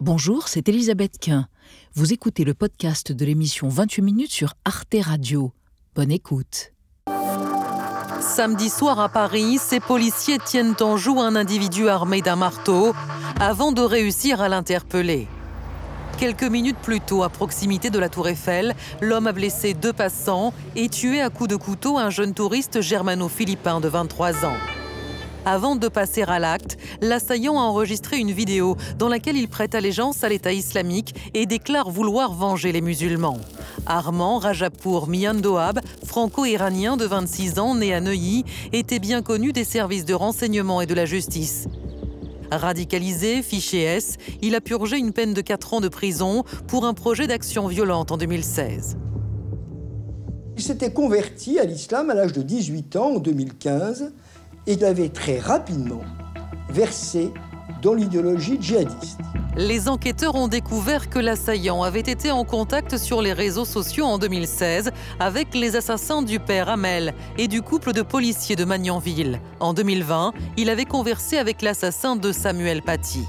Bonjour, c'est Elisabeth Quint. Vous écoutez le podcast de l'émission 28 minutes sur Arte Radio. Bonne écoute. Samedi soir à Paris, ces policiers tiennent en joue un individu armé d'un marteau avant de réussir à l'interpeller. Quelques minutes plus tôt, à proximité de la Tour Eiffel, l'homme a blessé deux passants et tué à coups de couteau un jeune touriste germano-philippin de 23 ans. Avant de passer à l'acte, l'assaillant a enregistré une vidéo dans laquelle il prête allégeance à l'État islamique et déclare vouloir venger les musulmans. Armand Rajapour Miandoab, franco-iranien de 26 ans, né à Neuilly, était bien connu des services de renseignement et de la justice. Radicalisé, fiché S, il a purgé une peine de 4 ans de prison pour un projet d'action violente en 2016. Il s'était converti à l'islam à l'âge de 18 ans en 2015 et avait très rapidement versé dans l'idéologie djihadiste. Les enquêteurs ont découvert que l'assaillant avait été en contact sur les réseaux sociaux en 2016 avec les assassins du père Hamel et du couple de policiers de Magnanville. En 2020, il avait conversé avec l'assassin de Samuel Paty.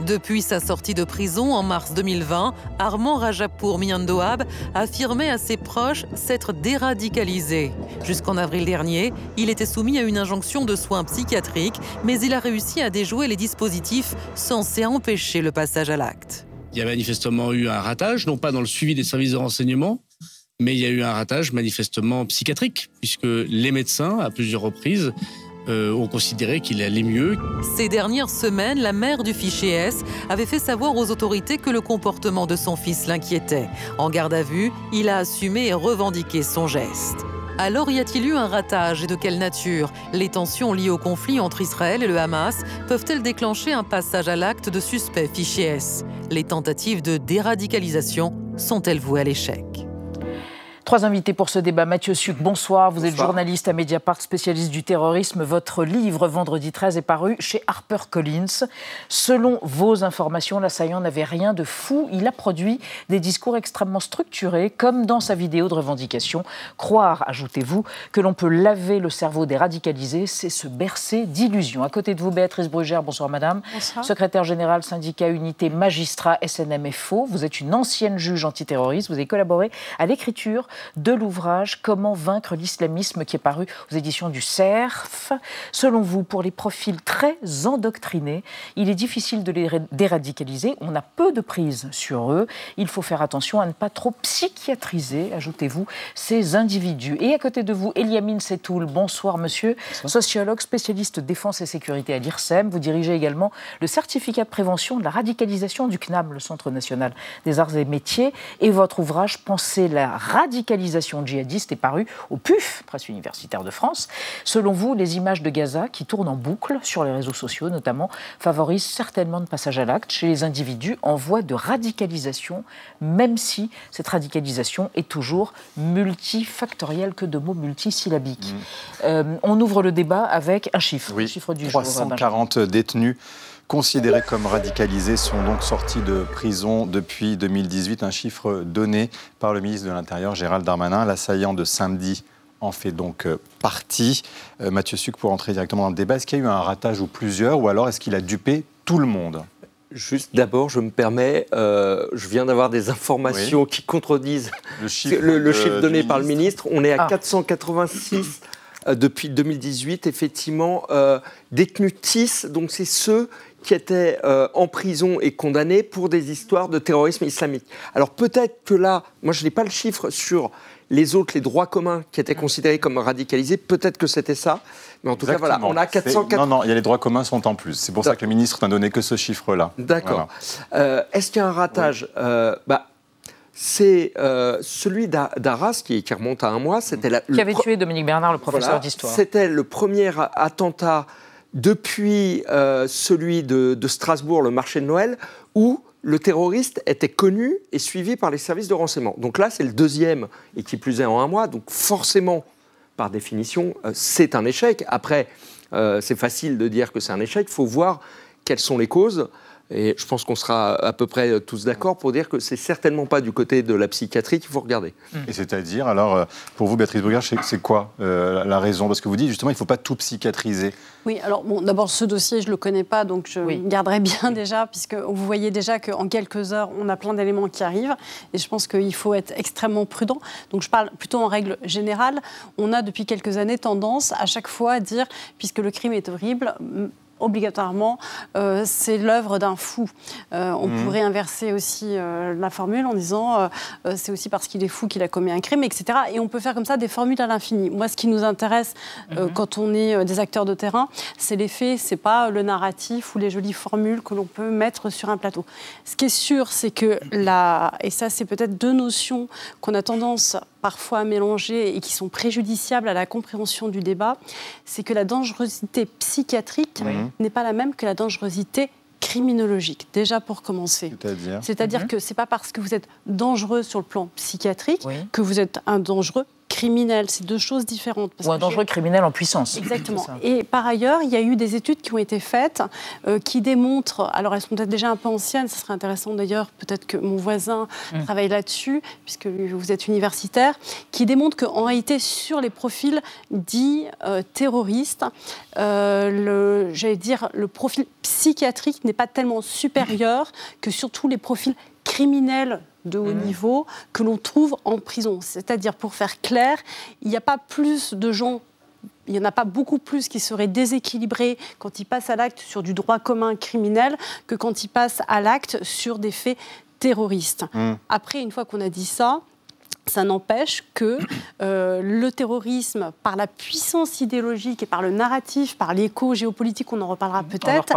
Depuis sa sortie de prison en mars 2020, Armand Rajapour Miandoab affirmait à ses proches s'être déradicalisé. Jusqu'en avril dernier, il était soumis à une injonction de soins psychiatriques, mais il a réussi à déjouer les dispositifs censés empêcher le passage à l'acte. Il y a manifestement eu un ratage, non pas dans le suivi des services de renseignement, mais il y a eu un ratage manifestement psychiatrique, puisque les médecins, à plusieurs reprises, euh, ont considéré qu'il allait mieux. Ces dernières semaines, la mère du fichier S avait fait savoir aux autorités que le comportement de son fils l'inquiétait. En garde à vue, il a assumé et revendiqué son geste. Alors y a-t-il eu un ratage et de quelle nature? Les tensions liées au conflit entre Israël et le Hamas peuvent-elles déclencher un passage à l'acte de suspect fichier S? Les tentatives de déradicalisation sont-elles vouées à l'échec? Trois invités pour ce débat. Mathieu Suc, bonsoir. Vous êtes journaliste à Mediapart, spécialiste du terrorisme. Votre livre, Vendredi 13, est paru chez HarperCollins. Selon vos informations, l'assaillant n'avait rien de fou. Il a produit des discours extrêmement structurés, comme dans sa vidéo de revendication. Croire, ajoutez-vous, que l'on peut laver le cerveau des radicalisés, c'est se bercer d'illusions. À côté de vous, Béatrice Brugère, bonsoir madame. Bonsoir. Secrétaire générale, syndicat Unité Magistrat SNMFO. Vous êtes une ancienne juge antiterroriste. Vous avez collaboré à l'écriture de l'ouvrage Comment vaincre l'islamisme qui est paru aux éditions du CERF. Selon vous, pour les profils très endoctrinés, il est difficile de les déradicaliser. On a peu de prise sur eux. Il faut faire attention à ne pas trop psychiatriser, ajoutez-vous, ces individus. Et à côté de vous, Eliamine Setoul. Bonsoir, monsieur. Sociologue, spécialiste défense et sécurité à l'IRSEM. Vous dirigez également le certificat de prévention de la radicalisation du CNAM, le Centre national des arts et métiers. Et votre ouvrage Penser la radicalisation radicalisation djihadiste est paru au PUF, presse universitaire de France. Selon vous, les images de Gaza qui tournent en boucle sur les réseaux sociaux notamment favorisent certainement le passage à l'acte chez les individus en voie de radicalisation, même si cette radicalisation est toujours multifactorielle, que de mots multisyllabiques. Mmh. Euh, on ouvre le débat avec un chiffre, oui, chiffre du 340 détenus considérés comme radicalisés sont donc sortis de prison depuis 2018, un chiffre donné par le ministre de l'Intérieur Gérald Darmanin. L'assaillant de samedi en fait donc euh, partie. Euh, Mathieu Suc, pour entrer directement dans le débat, est-ce qu'il y a eu un ratage ou plusieurs, ou alors est-ce qu'il a dupé tout le monde? Juste d'abord, je me permets, euh, je viens d'avoir des informations Oui. qui contredisent Le chiffre, le, le chiffre du donné par le ministre. On est à Ah. 486 euh, depuis 2018, effectivement, détenus TIS, donc c'est ceux qui étaient euh, en prison et condamnés pour des histoires de terrorisme islamique. Alors peut-être que là, moi je n'ai pas le chiffre sur les autres, les droits communs qui étaient considérés comme radicalisés, peut-être que c'était ça, mais en tout cas voilà, on a C'est- 480. Non, non, il y a les droits communs sont en plus. C'est pour ça que le ministre n'a donné que ce chiffre-là. D'accord. Euh, Est-ce qu'il y a un ratage Euh, bah, C'est euh, celui d'A- d'Arras qui, qui remonte à un mois. C'était la- Qui avait tué Dominique Bernard, le professeur voilà, d'histoire. C'était le premier attentat depuis euh, celui de, Strasbourg, le marché de Noël, où le terroriste était connu et suivi par les services de renseignement. Donc là, c'est le deuxième, et qui plus est en un mois. Donc forcément, par définition, euh, c'est un échec. Après, euh, c'est facile de dire que c'est un échec. Il faut voir quelles sont les causes. Et je pense qu'on sera à peu près tous d'accord pour dire que c'est certainement pas du côté de la psychiatrie qu'il faut regarder. Et c'est-à-dire, alors, euh, pour vous, Béatrice Bougard, c'est quoi euh, la raison? Parce que vous dites justement, il ne faut pas tout psychiatriser. Oui, alors bon, d'abord, ce dossier, je ne le connais pas, donc je Oui. garderai bien déjà, puisque vous voyez déjà qu'en quelques heures, on a plein d'éléments qui arrivent. Et je pense qu'il faut être extrêmement prudent. Donc je parle plutôt en règle générale. On a depuis quelques années tendance à chaque fois à dire, puisque le crime est horrible, obligatoirement, euh, c'est l'œuvre d'un fou. Euh, on pourrait inverser aussi euh, la formule en disant c'est aussi parce qu'il est fou qu'il a commis un crime, etc. Et on peut faire comme ça des formules à l'infini. Moi, ce qui nous intéresse euh, quand on est des acteurs de terrain, c'est les faits, c'est pas le narratif ou les jolies formules que l'on peut mettre sur un plateau. Ce qui est sûr, c'est que la, et ça, c'est peut-être deux notions qu'on a tendance parfois à mélanger et qui sont préjudiciables à la compréhension du débat, c'est que la dangerosité psychiatrique n'est pas la même que la dangerosité criminologique, déjà pour commencer. C'est-à-dire C'est-à-dire que c'est pas parce que vous êtes dangereux sur le plan psychiatrique Oui. que vous êtes un dangereux criminel. C'est deux choses différentes. Parce Ou un dangereux criminel en puissance. Exactement. Et par ailleurs, il y a eu des études qui ont été faites euh, qui démontrent, alors elles sont peut-être déjà un peu anciennes, ce serait intéressant d'ailleurs, peut-être que mon voisin Mm. travaille là-dessus, puisque vous êtes universitaire, qui démontrent qu'en réalité, sur les profils dits euh, terroristes, euh, le, j'allais dire, le profil psychiatrique n'est pas tellement supérieur que sur tous les profils criminels de haut niveau que l'on trouve en prison. C'est-à-dire, pour faire clair, il n'y a pas plus de gens il n'y en a pas beaucoup plus qui seraient déséquilibrés quand ils passent à l'acte sur du droit commun criminel que quand ils passent à l'acte sur des faits terroristes. Après, une fois qu'on a dit ça, ça n'empêche que euh, le terrorisme, par la puissance idéologique et par le narratif, par l'écho géopolitique, on en reparlera peut-être,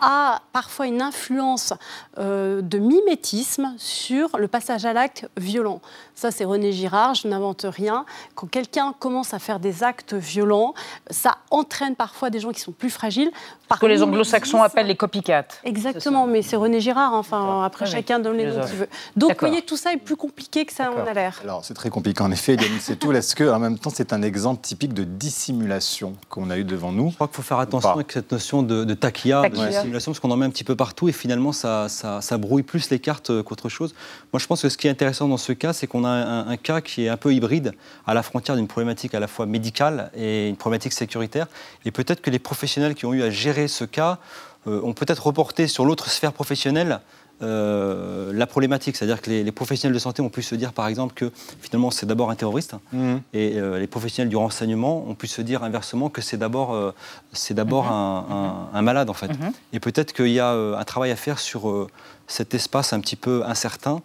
a parfois une influence euh, de mimétisme sur le passage à l'acte violent. Ça, c'est René Girard, je n'invente rien. Quand quelqu'un commence à faire des actes violents, ça entraîne parfois des gens qui sont plus fragiles. Par Ce que les anglo-saxons appellent les copycats. Exactement, mais c'est René Girard, enfin, après Oui, oui. chacun donne les noms qu'il veut. Donc, vous voyez, tout ça est plus compliqué que ça en a l'air. Alors, c'est très compliqué en effet, Yannick Setoul. Est-ce que, en même temps, c'est un exemple typique de dissimulation qu'on a eu devant nous Je crois qu'il faut faire attention avec cette notion de, de taquilla, Taquilla. de simulation, parce qu'on en met un petit peu partout et finalement ça, ça- ça brouille plus les cartes euh, qu'autre chose. Moi je pense que ce qui est intéressant dans ce cas, c'est qu'on a un, un cas qui est un peu hybride, à la frontière d'une problématique à la fois médicale et une problématique sécuritaire. Et peut-être que les professionnels qui ont eu à gérer ce cas euh, ont peut-être reporté sur l'autre sphère professionnelle euh, la problématique. C'est-à-dire que les, les professionnels de santé ont pu se dire, par exemple, que finalement c'est d'abord un terroriste, Mhm. et euh, les professionnels du renseignement ont pu se dire inversement que c'est d'abord euh, c'est d'abord un, un- un malade en fait. Mhm. Et peut-être qu'il y a un travail à faire sur cet espace un petit peu incertain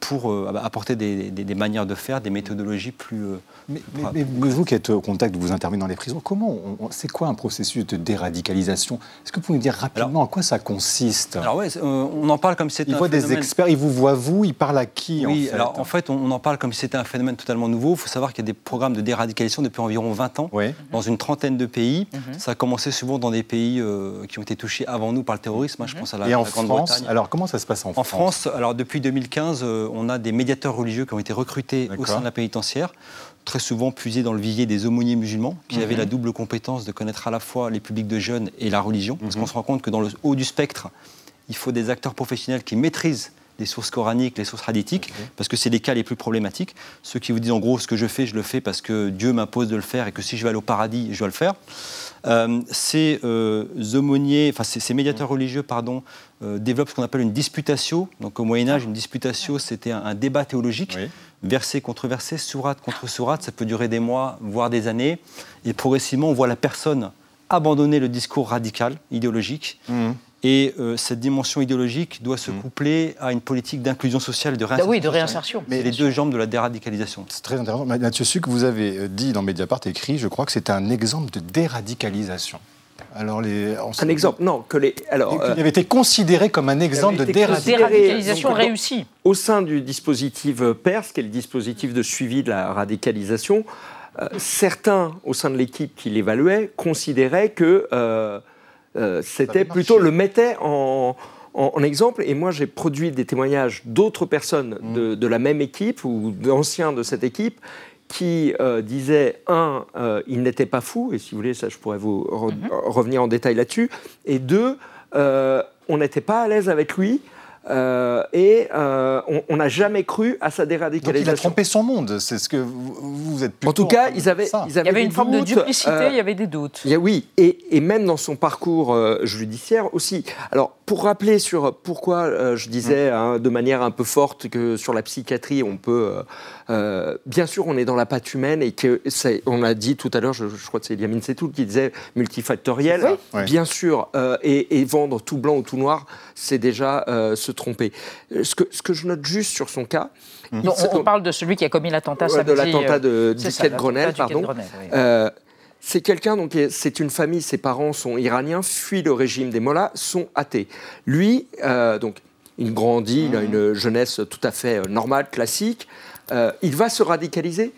pour euh, apporter des, des- des manières de faire, des méthodologies plus. euh, Mais, mais- mais- mais vous qui êtes au contact, vous intervenez dans les prisons, comment on- on- c'est quoi un processus de déradicalisation? Est-ce que vous pouvez nous dire rapidement en quoi ça consiste? Alors euh, on en parle comme si c'était Ils un voient des phénomène- experts, ils vous voient vous, ils parlent à qui Oui, en fait alors en fait, on, on en parle comme si c'était un phénomène totalement nouveau. Il faut savoir qu'il y a des programmes de déradicalisation depuis environ 20 ans Oui. dans une trentaine de pays. Mhm. Ça a commencé souvent dans des pays euh, qui ont été touchés avant nous par le terrorisme. hein, Je pense à la, Et en la France, Grande-Bretagne. alors comment ça se passe en, En France, alors depuis 2015, euh, on a des médiateurs religieux qui ont été recrutés au sein de la pénitentiaire, très souvent puisés dans le vivier des aumôniers musulmans, qui Mhm. avaient la double compétence de connaître à la fois les publics de jeunes et la religion, parce Mhm. qu'on se rend compte que dans le haut du spectre, il faut des acteurs professionnels qui maîtrisent les sources coraniques, les sources hadithiques, parce que c'est les cas les plus problématiques. Ceux qui vous disent en gros ce que je fais, je le fais parce que Dieu m'impose de le faire et que si je vais aller au paradis, je dois le faire. Euh, ces euh, aumôniers, enfin ces, ces médiateurs religieux, pardon, euh, développent ce qu'on appelle une disputatio. Donc au Moyen Âge, une disputatio, c'était un, un débat théologique, Oui. verset contre verset, sourate contre sourate. Ça peut durer des mois, voire des années. Et progressivement, on voit la personne abandonner le discours radical, idéologique. Mhm. Et euh, cette dimension idéologique doit se coupler à une politique d'inclusion sociale et de réinsertion. oui, de réinsertion. C'est les deux jambes de la déradicalisation. C'est très intéressant. Mathieu Suc, vous avez euh, dit dans Mediapart, écrit, je crois que c'est un exemple de déradicalisation. Alors, les, on Un exemple, non, que les. Alors, euh, Il avait été considéré comme un exemple de déradicalisation. Réussie. au sein du dispositif PERS, qui est le dispositif de suivi de la radicalisation, euh, certains au sein de l'équipe qui l'évaluait considéraient que euh, euh, c'était plutôt le mettait en, en- en exemple. Et moi, j'ai produit des témoignages d'autres personnes de, de la même équipe ou d'anciens de cette équipe qui euh, disaient, un, euh, il n'était pas fou, et si vous voulez, ça je pourrais vous re- revenir en détail là-dessus, et deux, on n'était pas à l'aise avec lui. Euh, et euh, on n'a jamais cru à sa déradicalisation. Donc il a trompé son monde, c'est ce que vous, vous êtes En tout cas, ils avaient, ils avaient, Il y avait une forme de duplicité, euh, il y avait des doutes. Il y a, oui, et, et, même dans son parcours judiciaire aussi. Alors, pour rappeler sur pourquoi je disais mm. hein, de manière un peu forte que sur la psychiatrie, on peut. bien sûr, on est dans la patte humaine et que on a dit tout à l'heure, je, crois que c'est Yamine Setoul qui disait multifactoriel. Bien sûr, et, et, vendre tout blanc ou tout noir, c'est déjà se tromper. Euh, ce que, ce que je note juste sur son cas. on, parle de celui qui a commis l'attentat. De l'attentat de euh, Grenelle, pardon. Euh, c'est quelqu'un, donc c'est une famille, ses parents sont iraniens, fuient le régime des Mollahs, sont athées. Lui, donc, il grandit, il a une jeunesse tout à fait normale, classique. il va se radicaliser.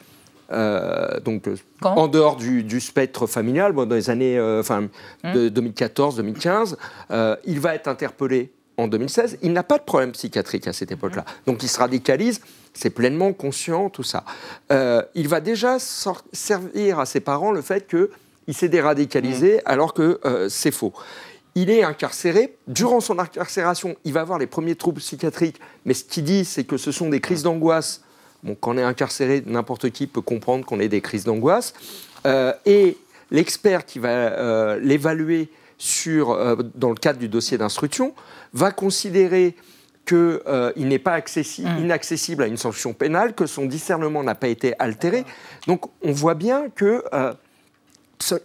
donc en dehors du, spectre familial, dans les années enfin, de 2014-2015, hum. il va être interpellé en 2016, il n'a pas de problème psychiatrique à cette époque-là. Donc il se radicalise, c'est pleinement conscient, tout ça. Euh, il va déjà servir à ses parents le fait qu'il s'est déradicalisé alors que euh, c'est faux. Il est incarcéré. Durant son incarcération, il va avoir les premiers troubles psychiatriques, mais ce qu'il dit, c'est que ce sont des crises d'angoisse. Bon, quand on est incarcéré, n'importe qui peut comprendre qu'on ait des crises d'angoisse. Euh, et l'expert qui va l'évaluer sur, dans le cadre du dossier d'instruction va considérer qu'il euh, n'est pas accessible, mm. inaccessible à une sanction pénale, que son discernement n'a pas été altéré. Donc on voit bien que euh,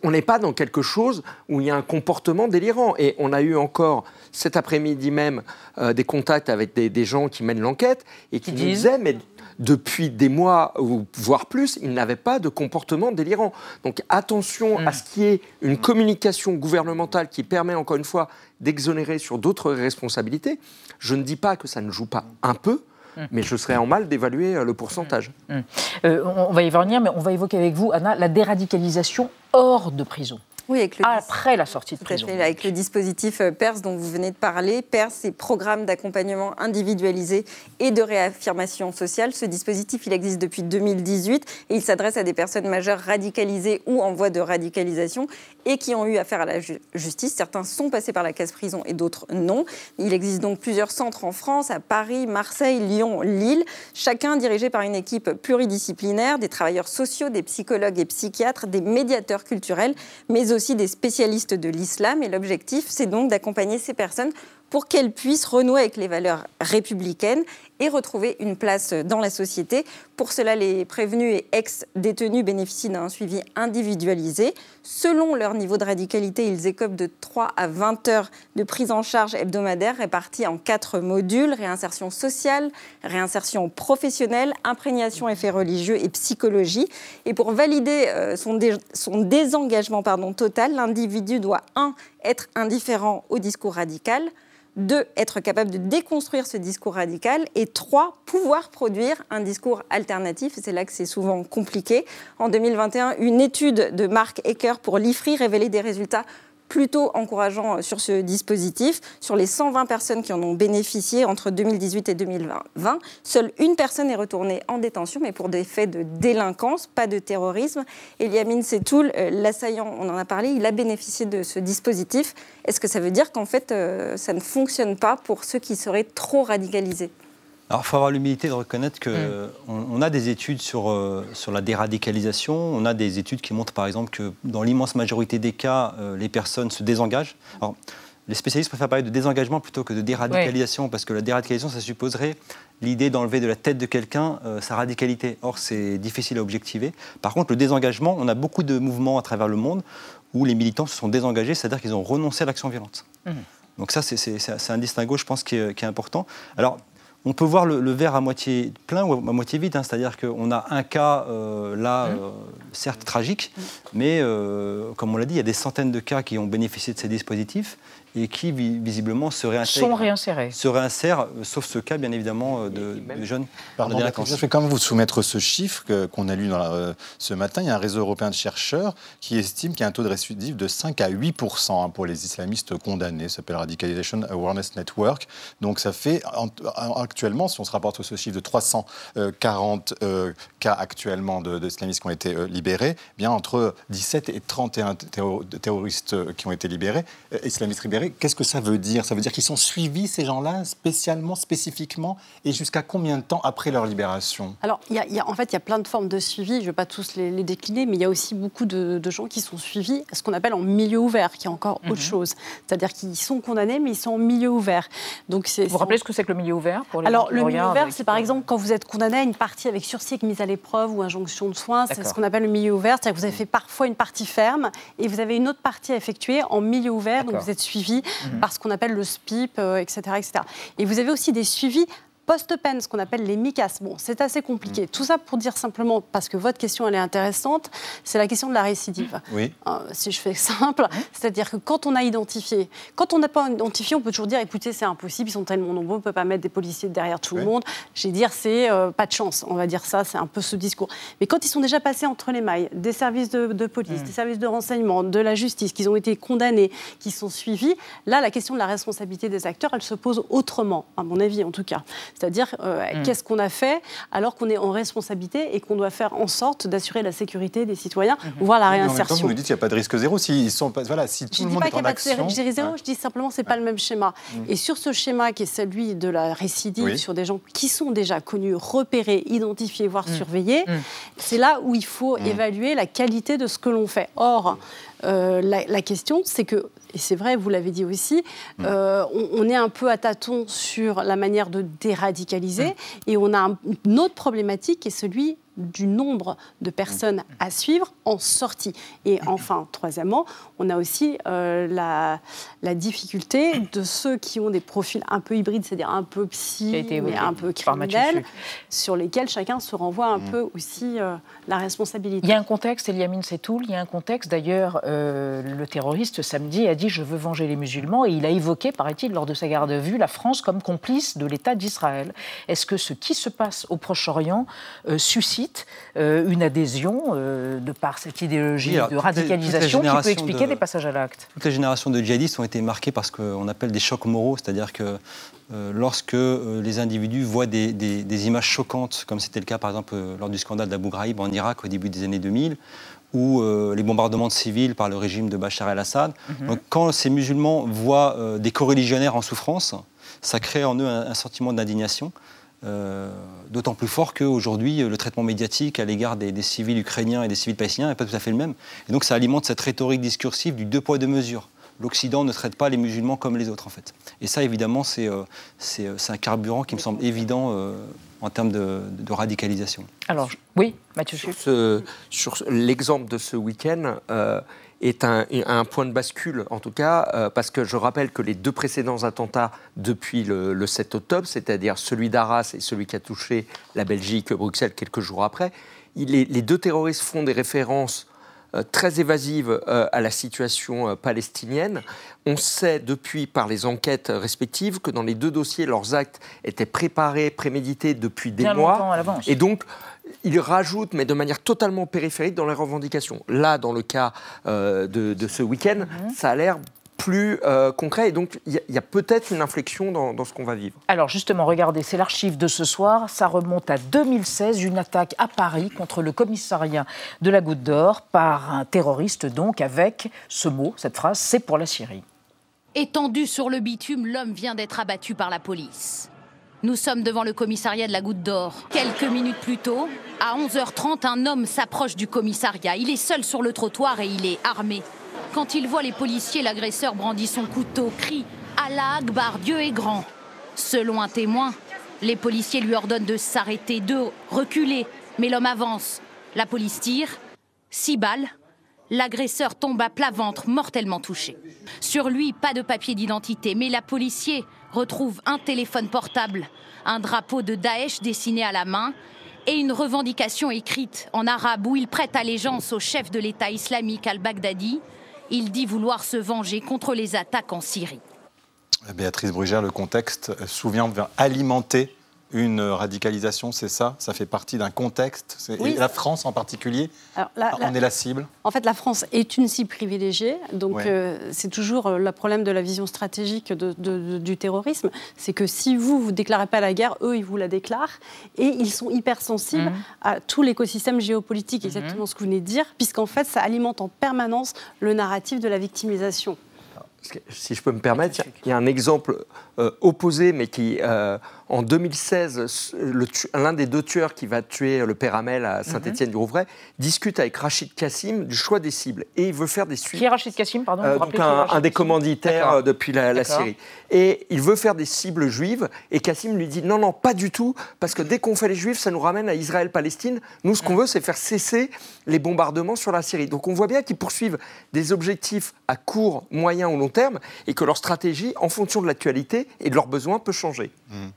on n'est pas dans quelque chose où il y a un comportement délirant. Et on a eu encore cet après-midi même euh, des contacts avec des, gens qui mènent l'enquête et qui, nous disaient, mais depuis des mois, ou voire plus, il n'avait pas de comportement délirant. Donc attention à mm. ce qui est une communication gouvernementale qui permet, encore une fois, d'exonérer sur d'autres responsabilités. Je ne dis pas que ça ne joue pas un peu, mm. mais je serais en mal d'évaluer euh, le pourcentage. Mm. Euh, on va y revenir, mais on va évoquer avec vous, Anna, la déradicalisation hors de prison. Oui, avec le après la sortie de prison. avec le dispositif euh, PERS dont vous venez de parler. PERS, c'est Programme d'accompagnement individualisé et de réaffirmation sociale. Ce dispositif, il existe depuis 2018 et il s'adresse à des personnes majeures radicalisées ou en voie de radicalisation et qui ont eu affaire à la justice. Certains sont passés par la case prison et d'autres non. Il existe donc plusieurs centres en France, à Paris, Marseille, Lyon, Lille, chacun dirigé par une équipe pluridisciplinaire, des travailleurs sociaux, des psychologues et psychiatres, des médiateurs culturels, mais aussi aussi des spécialistes de l'islam. Et l'objectif, c'est donc d'accompagner ces personnes pour qu'elles puissent renouer avec les valeurs républicaines et retrouver une place dans la société. Pour cela, les prévenus et ex-détenus bénéficient d'un suivi individualisé. Selon leur niveau de radicalité, ils écopent de 3 à 20 heures de prise en charge hebdomadaire réparties en quatre modules réinsertion sociale, réinsertion professionnelle, imprégnation effets religieux et psychologie. Et pour valider euh, son, désengagement total, l'individu doit 1. être indifférent au discours radical, deux, être capable de déconstruire ce discours radical, et trois, pouvoir produire un discours alternatif. C'est là que c'est souvent compliqué. En 2021, une étude de Mark Ecker pour l'IFRI révélait des résultats plutôt encourageant euh, sur ce dispositif. Sur les 120 personnes qui en ont bénéficié entre 2018 et 2020, seule une personne est retournée en détention, mais pour des faits de délinquance, pas de terrorisme. Eliamine Setoul, euh, l'assaillant, on en a parlé, il a bénéficié de ce dispositif. Est-ce que ça veut dire qu'en fait, euh, ça ne fonctionne pas pour ceux qui seraient trop radicalisés? Alors, il faut avoir l'humilité de reconnaître qu'on mm. on a des études sur, euh, sur la déradicalisation. On a des études qui montrent, par exemple, que dans l'immense majorité des cas, euh, les personnes se désengagent. Alors, les spécialistes préfèrent parler de désengagement plutôt que de déradicalisation, parce que la déradicalisation, ça supposerait l'idée d'enlever de la tête de quelqu'un euh, sa radicalité. Or, c'est difficile à objectiver. Par contre, le désengagement, on a beaucoup de mouvements à travers le monde où les militants se sont désengagés, c'est-à-dire qu'ils ont renoncé à l'action violente. Mm. Donc ça, c'est un distinguo, je pense, qui est, qui est important. Alors, on peut voir le, verre à moitié plein ou à moitié vide. Hein. C'est-à-dire qu'on a un cas euh, là, mmh. euh, certes tragique, mais euh, comme on l'a dit, il y a des centaines de cas qui ont bénéficié de ces dispositifs et qui visiblement se réinsèrent. Sont réinsérés. Se réinsèrent, euh, sauf ce cas bien évidemment euh, de, jeunes. Pardon, je vais quand même vous soumettre ce chiffre qu'on a lu dans euh, ce matin? Il y a un réseau européen de chercheurs qui estime qu'il y a un taux de récidive de 5 à 8 hein, pour les islamistes condamnés. Ça s'appelle Radicalization Awareness Network. Donc ça fait actuellement, si on se rapporte ce chiffre de 340 cas actuellement d'islamistes qui ont été libérés, bien entre 17 et 31 terroristes qui ont été libérés, islamistes libérés Qu'est-ce que ça veut dire? Ça veut dire qu'ils sont suivis, ces gens-là, spécialement, spécifiquement, et jusqu'à combien de temps après leur libération? Alors, il y, a, en fait, il y a plein de formes de suivi, je ne vais pas tous les, décliner, mais il y a aussi beaucoup de, gens qui sont suivis, ce qu'on appelle en milieu ouvert, qui est encore autre mhm. chose. C'est-à-dire qu'ils sont condamnés, mais ils sont en milieu ouvert. Donc, vous vous rappelez ce que c'est que le milieu ouvert pour les Alors, le milieu ouvert, c'est par exemple quand vous êtes condamné à une partie avec sursis avec mise à l'épreuve ou injonction de soins, c'est ce qu'on appelle le milieu ouvert, c'est-à-dire que vous avez fait parfois une partie ferme et vous avez une autre partie à effectuer en milieu ouvert, donc vous êtes suivi mhm. par ce qu'on appelle le SPIP, etc., etc. Et vous avez aussi des suivis post-peine, ce qu'on appelle les MICAS. Bon, c'est assez compliqué. Mm. Tout ça pour dire simplement, parce que votre question, elle est intéressante, c'est la question de la récidive. Oui. Euh, si je fais simple, c'est-à-dire que quand on a identifié, quand on n'a pas identifié, on peut toujours dire, écoutez, c'est impossible, ils sont tellement nombreux, on ne peut pas mettre des policiers derrière tout le monde. J'ai dire, c'est euh, pas de chance, on va dire ça, c'est un peu ce discours. Mais quand ils sont déjà passés entre les mailles, des services de, police, mm. des services de renseignement, de la justice, qu'ils ont été condamnés, qui sont suivis, là, la question de la responsabilité des acteurs, elle se pose autrement, à mon avis en tout cas. C'est-à-dire, euh, mm. qu'est-ce qu'on a fait alors qu'on est en responsabilité et qu'on doit faire en sorte d'assurer la sécurité des citoyens, mm-hmm. voire la réinsertion. vous nous dites qu'il n'y a pas de risque zéro. Si, sont pas, voilà, si tout je le monde est en action... Je dis zéro, je dis simplement c'est n'est pas le même schéma. Mm. Et sur ce schéma qui est celui de la récidive sur des gens qui sont déjà connus, repérés, identifiés, voire surveillés, c'est là où il faut évaluer la qualité de ce que l'on fait. Or, euh, la, question, c'est que, et c'est vrai, vous l'avez dit aussi, mm. euh, on, est un peu à tâtons sur la manière de déradicaliser, mm. et on a une autre problématique qui est celui du nombre de personnes à suivre en sortie. Et enfin, troisièmement, on a aussi euh, la, la, difficulté de ceux qui ont des profils un peu hybrides, c'est-à-dire un peu psy, mais un peu criminels, sur lesquels chacun se renvoie un mm. peu aussi euh, la responsabilité. Il y a un contexte, Eliamine Setoul, il y a un contexte. D'ailleurs, euh, le terroriste samedi a dit Je veux venger les musulmans et il a évoqué, paraît-il, lors de sa garde à vue, la France comme complice de l'État d'Israël. Est-ce que ce qui se passe au Proche-Orient suscite euh, une adhésion euh, de par cette idéologie de radicalisation qui peut expliquer des passages à l'acte. Toutes les générations de djihadistes ont été marquées par ce qu'on appelle des chocs moraux, c'est-à-dire que euh, lorsque les individus voient des, images choquantes, comme c'était le cas par exemple lors du scandale d'Abu Ghraib en Irak au début des années 2000, ou les bombardements de civils par le régime de Bachar el-Assad. Mhm. quand ces musulmans voient des coreligionnaires en souffrance, ça crée en eux un sentiment d'indignation. Euh, d'autant plus fort qu'aujourd'hui, le traitement médiatique à l'égard des, civils ukrainiens et des civils palestiniens n'est pas tout à fait le même. Et donc ça alimente cette rhétorique discursive du deux poids, deux mesures. L'Occident ne traite pas les musulmans comme les autres, en fait. Et ça, évidemment, c'est euh, euh, un carburant qui me semble évident en termes de, radicalisation. Alors, oui, Mathieu Sur, sur l'exemple de ce week-end, est un, point de bascule, en tout cas, euh, parce que je rappelle que les deux précédents attentats depuis le, 7 octobre, c'est-à-dire celui d'Arras et celui qui a touché la Belgique, Bruxelles, quelques jours après, les, deux terroristes font des références très évasives euh, à la situation palestinienne. On sait depuis par les enquêtes respectives que dans les deux dossiers, leurs actes étaient préparés, prémédités depuis des mois. Et donc, il rajoute, mais de manière totalement périphérique, dans les revendications. Là, dans le cas euh, de, ce week-end, mhm. ça a l'air plus euh, concret. Et donc, il y a, peut-être une inflexion dans, ce qu'on va vivre. Alors, justement, regardez, c'est l'archive de ce soir. Ça remonte à 2016, une attaque à Paris contre le commissariat de la Goutte d'Or par un terroriste, donc, avec ce mot, cette phrase c'est pour la Syrie. Étendu sur le bitume, l'homme vient d'être abattu par la police. Nous sommes devant le commissariat de la Goutte d'Or. Quelques minutes plus tôt, à 11h30, un homme s'approche du commissariat. Il est seul sur le trottoir et il est armé. Quand il voit les policiers, l'agresseur brandit son couteau, crie Allah Akbar, Dieu est grand. Selon un témoin, les policiers lui ordonnent de s'arrêter, de reculer. Mais l'homme avance. La police tire. Six balles. L'agresseur tombe à plat ventre, mortellement touché. Sur lui, pas de papier d'identité, mais la policier retrouve un téléphone portable, un drapeau de Daesh dessiné à la main et une revendication écrite en arabe où il prête allégeance au chef de l'État islamique al-Baghdadi. Il dit vouloir se venger contre les attaques en Syrie. Béatrice Brugère, le contexte souvent vient alimenter une radicalisation, c'est ça? Ça fait partie d'un contexte? Et la France en particulier On est la cible? En fait, la France est une cible privilégiée. Donc, euh, c'est toujours euh, le problème de la vision stratégique du terrorisme. C'est que si vous, vous déclarez pas la guerre, eux, ils vous la déclarent. Et ils sont hypersensibles mmh. à tout l'écosystème géopolitique, exactement mmh. ce que vous venez de dire, puisqu'en fait, ça alimente en permanence le narratif de la victimisation. si je peux me permettre, il y a un exemple euh, opposé, mais qui, euh, en 2016, l'un des deux tueurs qui va tuer le père Hamel à Saint-Étienne-du-Rouvray discute avec Rachid Kassim du choix des cibles. Et il veut faire des suites. Qui est Rachid Kassim, pardon euh, donc un, des commanditaires depuis la, Syrie. Et il veut faire des cibles juives. Et Kassim lui dit non, non, pas du tout, parce que dès qu'on fait les juifs, ça nous ramène à Israël-Palestine. Nous, ce qu'on veut, c'est faire cesser les bombardements sur la Syrie. Donc on voit bien qu'ils poursuivent des objectifs à court, moyen ou long terme, et que leur stratégie, en fonction de l'actualité, et de leurs besoins peut changer. Mmh.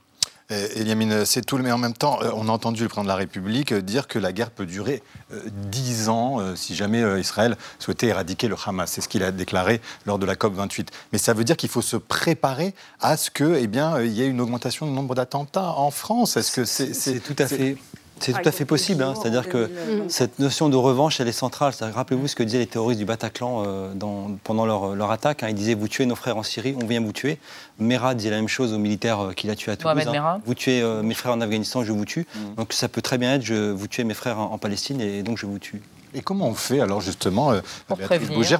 Eliamine, c'est tout, mais en même temps, euh, on a entendu le président de la République euh, dire que la guerre peut durer euh, dix ans si jamais Israël souhaitait éradiquer le Hamas. C'est ce qu'il a déclaré lors de la COP 28. Mais ça veut dire qu'il faut se préparer à ce qu'il eh bien, y ait une augmentation du nombre d'attentats en France. Est-ce que c'est tout à fait c'est tout à fait possible. Hein. C'est-à-dire que cette notion de revanche, elle est centrale. Rappelez-vous ce que disaient les terroristes du Bataclan euh, pendant leur, attaque. Hein. Ils disaient Vous tuez nos frères en Syrie, on vient vous tuer. Mera disait la même chose aux militaires euh, qu'il a tués à Toulouse. Hein. Vous tuez euh, mes frères en Afghanistan, je vous tue. Mm. Donc ça peut très bien être je, Vous tuez mes frères en Palestine et donc je vous tue. Et comment on fait alors justement, euh, pour,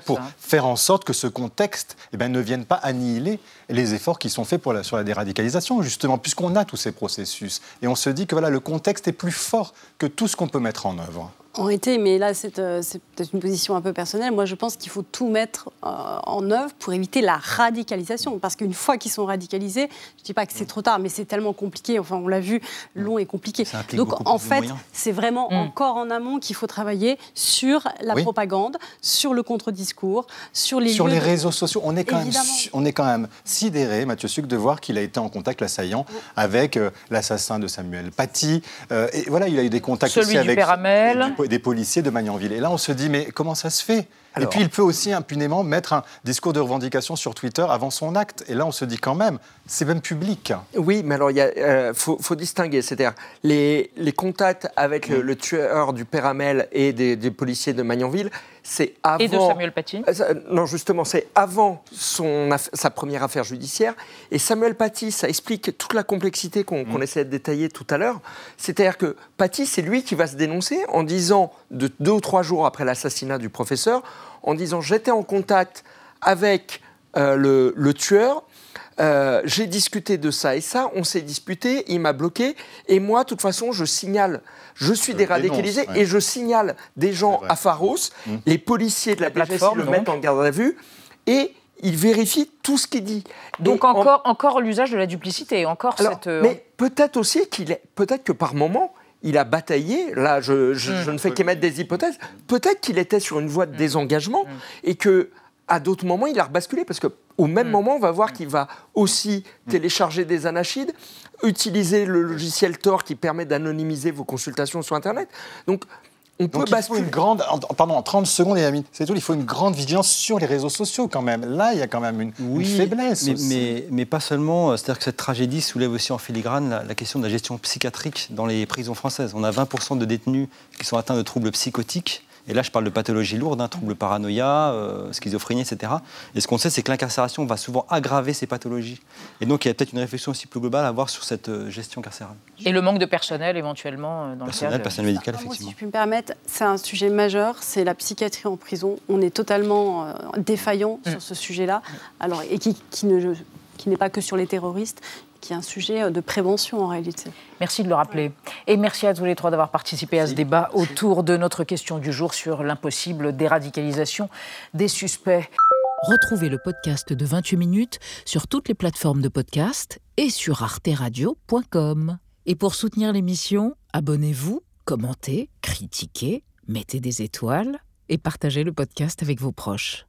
pour faire en sorte que ce contexte eh ben, ne vienne pas annihiler les efforts qui sont faits pour la, sur la déradicalisation, justement, puisqu'on a tous ces processus. Et on se dit que voilà, le contexte est plus fort que tout ce qu'on peut mettre en œuvre. En été, mais là, euh, c'est peut-être une position un peu personnelle. Moi, je pense qu'il faut tout mettre euh, en œuvre pour éviter la radicalisation. Parce qu'une fois qu'ils sont radicalisés, je ne dis pas que c'est trop tard, mais c'est tellement compliqué. Enfin, on l'a vu, long et compliqué. Donc, en fait, c'est vraiment mm. encore en amont qu'il faut travailler sur la propagande, sur le contre-discours, sur les sur les réseaux sociaux. On est quand même, on est quand même sidéré, Mathieu Suc, de voir qu'il a été en contact l'assaillant avec euh, l'assassin de Samuel Paty. et voilà, il a eu des contacts aussi avec Père Amel des policiers de Magnanville. Et là, on se dit, mais comment ça se fait? Et puis il peut aussi impunément mettre un discours de revendication sur Twitter avant son acte. Et là, on se dit quand même, c'est même public. Oui, mais alors il euh, faut, distinguer. C'est-à-dire les, les, contacts avec le, tueur du père Amel et des, policiers de Magnanville, c'est avant. Et de Samuel Paty euh, Non, justement, c'est avant son, sa première affaire judiciaire. Et Samuel Paty, ça explique toute la complexité qu'on mm. essaie de détailler tout à l'heure. C'est-à-dire que Paty, c'est lui qui va se dénoncer en disant, de deux ou trois jours après l'assassinat du professeur, en disant j'étais en contact avec euh, le, tueur, euh, j'ai discuté de ça et ça, on s'est disputé, il m'a bloqué, et moi, de toute façon, je signale, je suis déradicalisé et je signale des gens à Pharos, mmh. les policiers de la, plateforme le mettent en garde à vue, et ils vérifient tout ce qu'il dit. Donc encore, encore l'usage de la duplicité, encore cette... Euh, mais peut-être aussi qu'il est, peut-être que par moment, il a bataillé. Là, je, mmh. ne fais qu'émettre des hypothèses. Peut-être qu'il était sur une voie de mmh. désengagement mmh. et que à d'autres moments, il a rebasculé parce qu'au même moment, on va voir qu'il va aussi télécharger des anachides, utiliser le logiciel Tor qui permet d'anonymiser vos consultations sur Internet. Donc, on peut il faut une grande, pardon, en 30 secondes, c'est tout, il faut une grande vigilance sur les réseaux sociaux quand même. Là, il y a quand même une, faiblesse. Mais, mais, pas seulement, c'est-à-dire que cette tragédie soulève aussi en filigrane la, question de la gestion psychiatrique dans les prisons françaises. On a 20% de détenus qui sont atteints de troubles psychotiques. Et là, je parle de pathologies lourdes, hein, troubles paranoïa, euh, schizophrénie, etc. Et ce qu'on sait, c'est que l'incarcération va souvent aggraver ces pathologies. Et donc, il y a peut-être une réflexion aussi plus globale à avoir sur cette euh, gestion carcérale. Et le manque de personnel, éventuellement, euh, dans personnel, le personnel médical, effectivement. si je puis me permettre, c'est un sujet majeur, c'est la psychiatrie en prison. On est totalement défaillant mm. sur ce sujet-là, alors et qui, qui ne qui n'est pas que sur les terroristes, qui est un sujet euh, de prévention en réalité. Merci de le rappeler. Et merci à tous les trois d'avoir participé à ce débat autour de notre question du jour sur l'impossible déradicalisation des suspects. Retrouvez le podcast de 28 minutes sur toutes les plateformes de podcast et sur arteradio.com. Et pour soutenir l'émission, abonnez-vous, commentez, critiquez, mettez des étoiles et partagez le podcast avec vos proches.